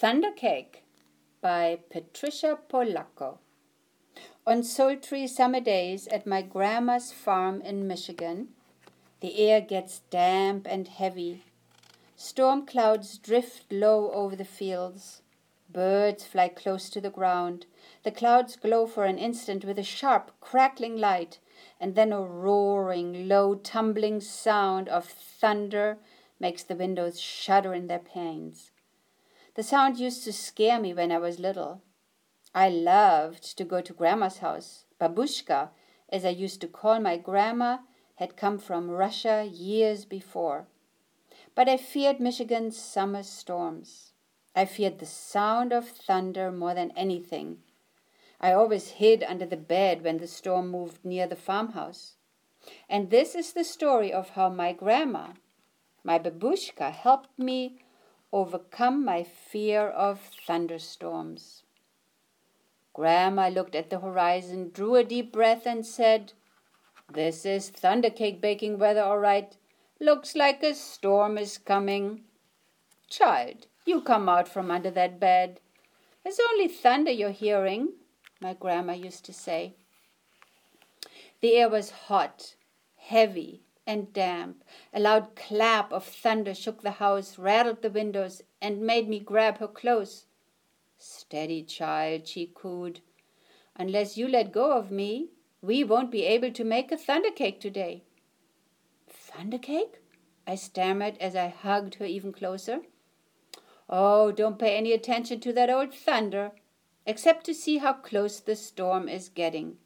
Thunder Cake by Patricia Polacco. On sultry summer days at my grandma's farm in Michigan, the air gets damp and heavy. Storm clouds drift low over the fields. Birds fly close to the ground. The clouds glow for an instant with a sharp, crackling light, and then a roaring, low, tumbling sound of thunder makes the windows shudder in their panes. The sound used to scare me when I was little. I loved to go to Grandma's house. Babushka, as I used to call my grandma, had come from Russia years before. But I feared Michigan's summer storms. I feared the sound of thunder more than anything. I always hid under the bed when the storm moved near the farmhouse. And this is the story of how my grandma, my babushka, helped me overcome my fear of thunderstorms. Grandma looked at the horizon, drew a deep breath, and said, This is thundercake baking weather, all right. Looks like a storm is coming. Child, you come out from under that bed. It's only thunder you're hearing, my grandma used to say. The air was hot, heavy, and damp. A loud clap of thunder shook the house, rattled the windows, and made me grab her close. Steady, child, she cooed. Unless you let go of me, we won't be able to make a thunder cake today. Thunder cake? I stammered as I hugged her even closer. Oh, don't pay any attention to that old thunder, except to see how close the storm is getting.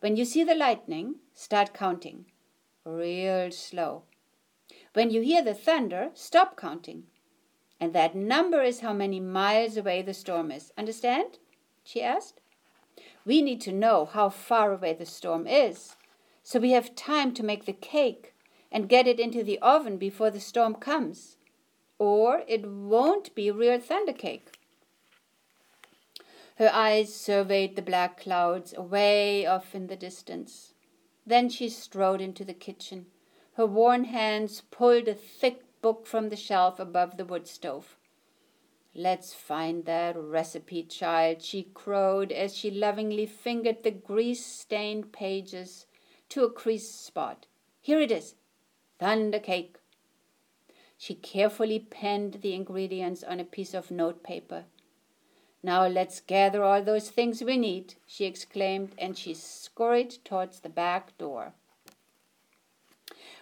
When you see the lightning, start counting real slow. When you hear the thunder, stop counting. And that number is how many miles away the storm is. Understand? she asked. We need to know how far away the storm is, so we have time to make the cake and get it into the oven before the storm comes. Or it won't be real thunder cake. Her eyes surveyed the black clouds away off in the distance. Then she strode into the kitchen. Her worn hands pulled a thick book from the shelf above the wood stove. Let's find that recipe, child, she crowed as she lovingly fingered the grease stained pages to a creased spot. Here it is thunder cake. She carefully penned the ingredients on a piece of note paper. Now let's gather all those things we need, she exclaimed, and she scurried towards the back door.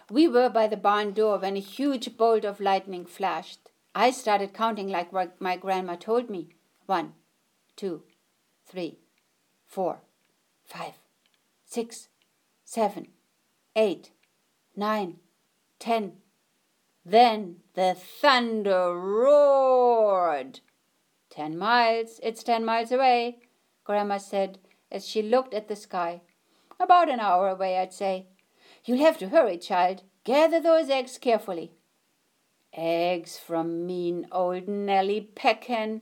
We were by the barn door when a huge bolt of lightning flashed. I started counting like my grandma told me. One, two, three, four, five, six, seven, eight, nine, ten. Then the thunder roared. Ten miles. It's ten miles away, Grandma said as she looked at the sky. About an hour away, I'd say. You'll have to hurry, child. Gather those eggs carefully. Eggs from mean old Nellie Peckhen.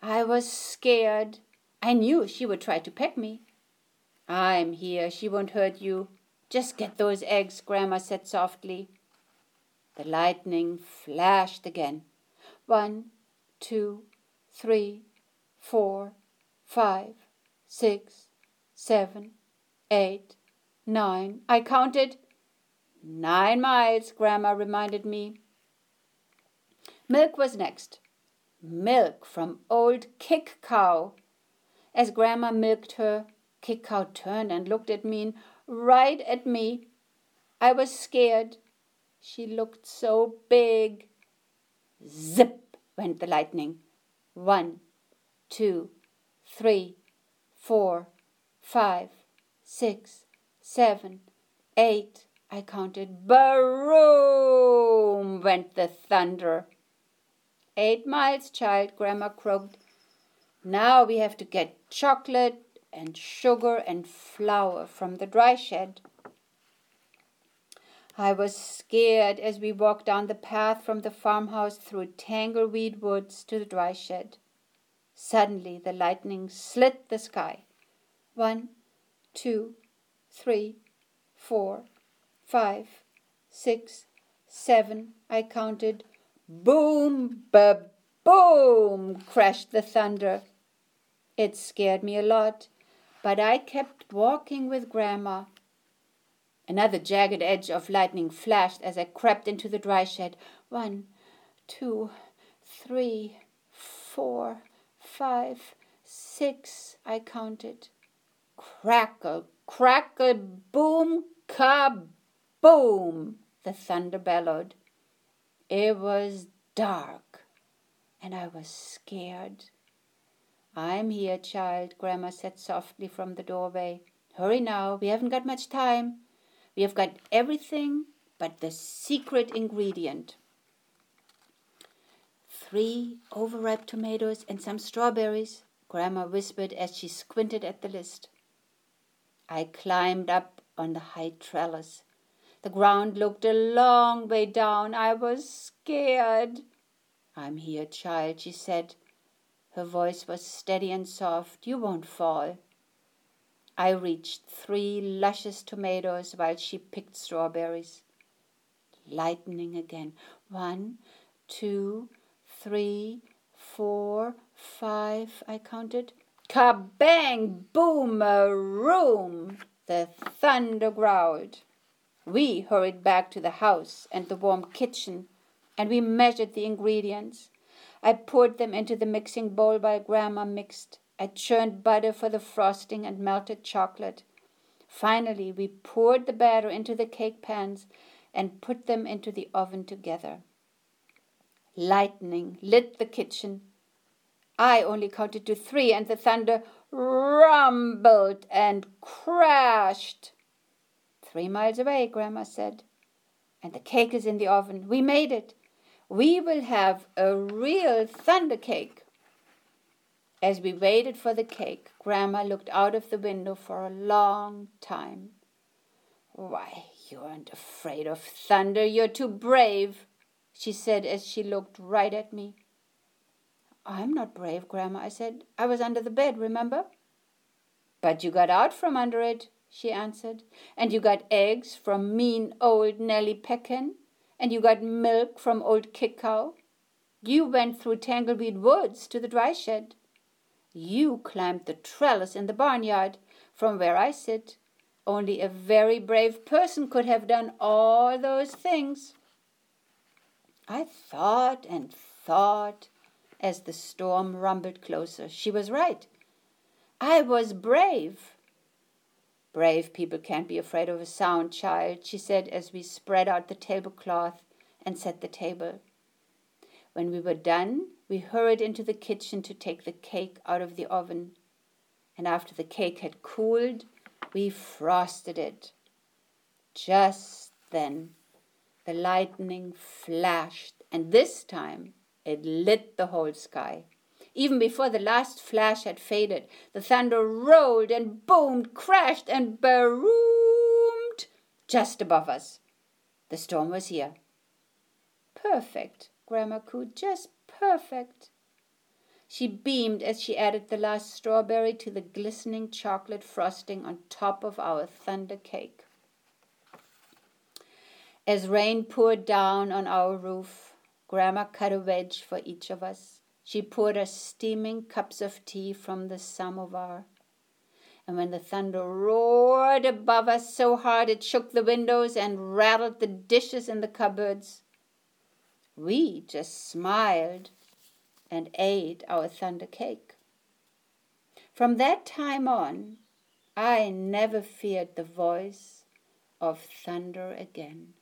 I was scared. I knew she would try to peck me. I'm here. She won't hurt you. Just get those eggs, Grandma said softly. The lightning flashed again. One, two, three, four, five, six, seven, eight, nine. I counted nine miles, Grandma reminded me. Milk was next. Milk from old Kick Cow. As Grandma milked her, Kick Cow turned and looked at me, right at me. I was scared. She looked so big. Zip went the lightning. One, two, three, four, five, six, seven, eight. I counted. Boom! went the thunder. Eight miles, child, Grandma croaked. Now we have to get chocolate and sugar and flour from the dry shed. I was scared as we walked down the path from the farmhouse through tangleweed woods to the dry shed. Suddenly the lightning slit the sky. One, two, three, four, five, six, seven, I counted. Boom, ba Boom! crashed the thunder. It scared me a lot, but I kept walking with Grandma. Another jagged edge of lightning flashed as I crept into the dry shed. One, two, three, four, five, six, I counted. Crackle, crackle, boom, kaboom, the thunder bellowed. It was dark, and I was scared. I'm here, child, Grandma said softly from the doorway. Hurry now, we haven't got much time. We have got everything but the secret ingredient. Three overripe tomatoes and some strawberries, Grandma whispered as she squinted at the list. I climbed up on the high trellis. The ground looked a long way down. I was scared. I'm here, child, she said. Her voice was steady and soft. You won't fall. I reached three luscious tomatoes while she picked strawberries. Lightning again. One, two, three, four, five, I counted. Kabang, boom, a room, the thunder growled. We hurried back to the house and the warm kitchen, and we measured the ingredients. I poured them into the mixing bowl while Grandma mixed. I churned butter for the frosting and melted chocolate. Finally, we poured the batter into the cake pans and put them into the oven together. Lightning lit the kitchen I only counted to three, and the thunder rumbled and crashed. Three miles away, Grandma said. And the cake is in the oven. We made it. We will have a real thunder cake. As we waited for the cake, Grandma looked out of the window for a long time. Why, you aren't afraid of thunder. You're too brave, she said as she looked right at me. I'm not brave, Grandma, I said. I was under the bed, remember? But you got out from under it, she answered. And you got eggs from mean old Nellie Peckhen, and you got milk from old Kick Cow. You went through Tangleweed Woods to the dry shed. You climbed the trellis in the barnyard from where I sit. Only a very brave person could have done all those things. I thought and thought as the storm rumbled closer. She was right. I was brave. Brave people can't be afraid of a sound, child, she said as we spread out the tablecloth and set the table. When we were done, we hurried into the kitchen to take the cake out of the oven. And after the cake had cooled, we frosted it. Just then, the lightning flashed, and this time it lit the whole sky. Even before the last flash had faded, the thunder rolled and boomed, crashed and boomed just above us. The storm was here. Perfect, Grandma cooed, just perfect. She beamed as she added the last strawberry to the glistening chocolate frosting on top of our thunder cake. As rain poured down on our roof, Grandma cut a wedge for each of us. She poured us steaming cups of tea from the samovar. And when the thunder roared above us so hard it shook the windows and rattled the dishes in the cupboards, we just smiled and ate our thunder cake. From that time on, I never feared the voice of thunder again.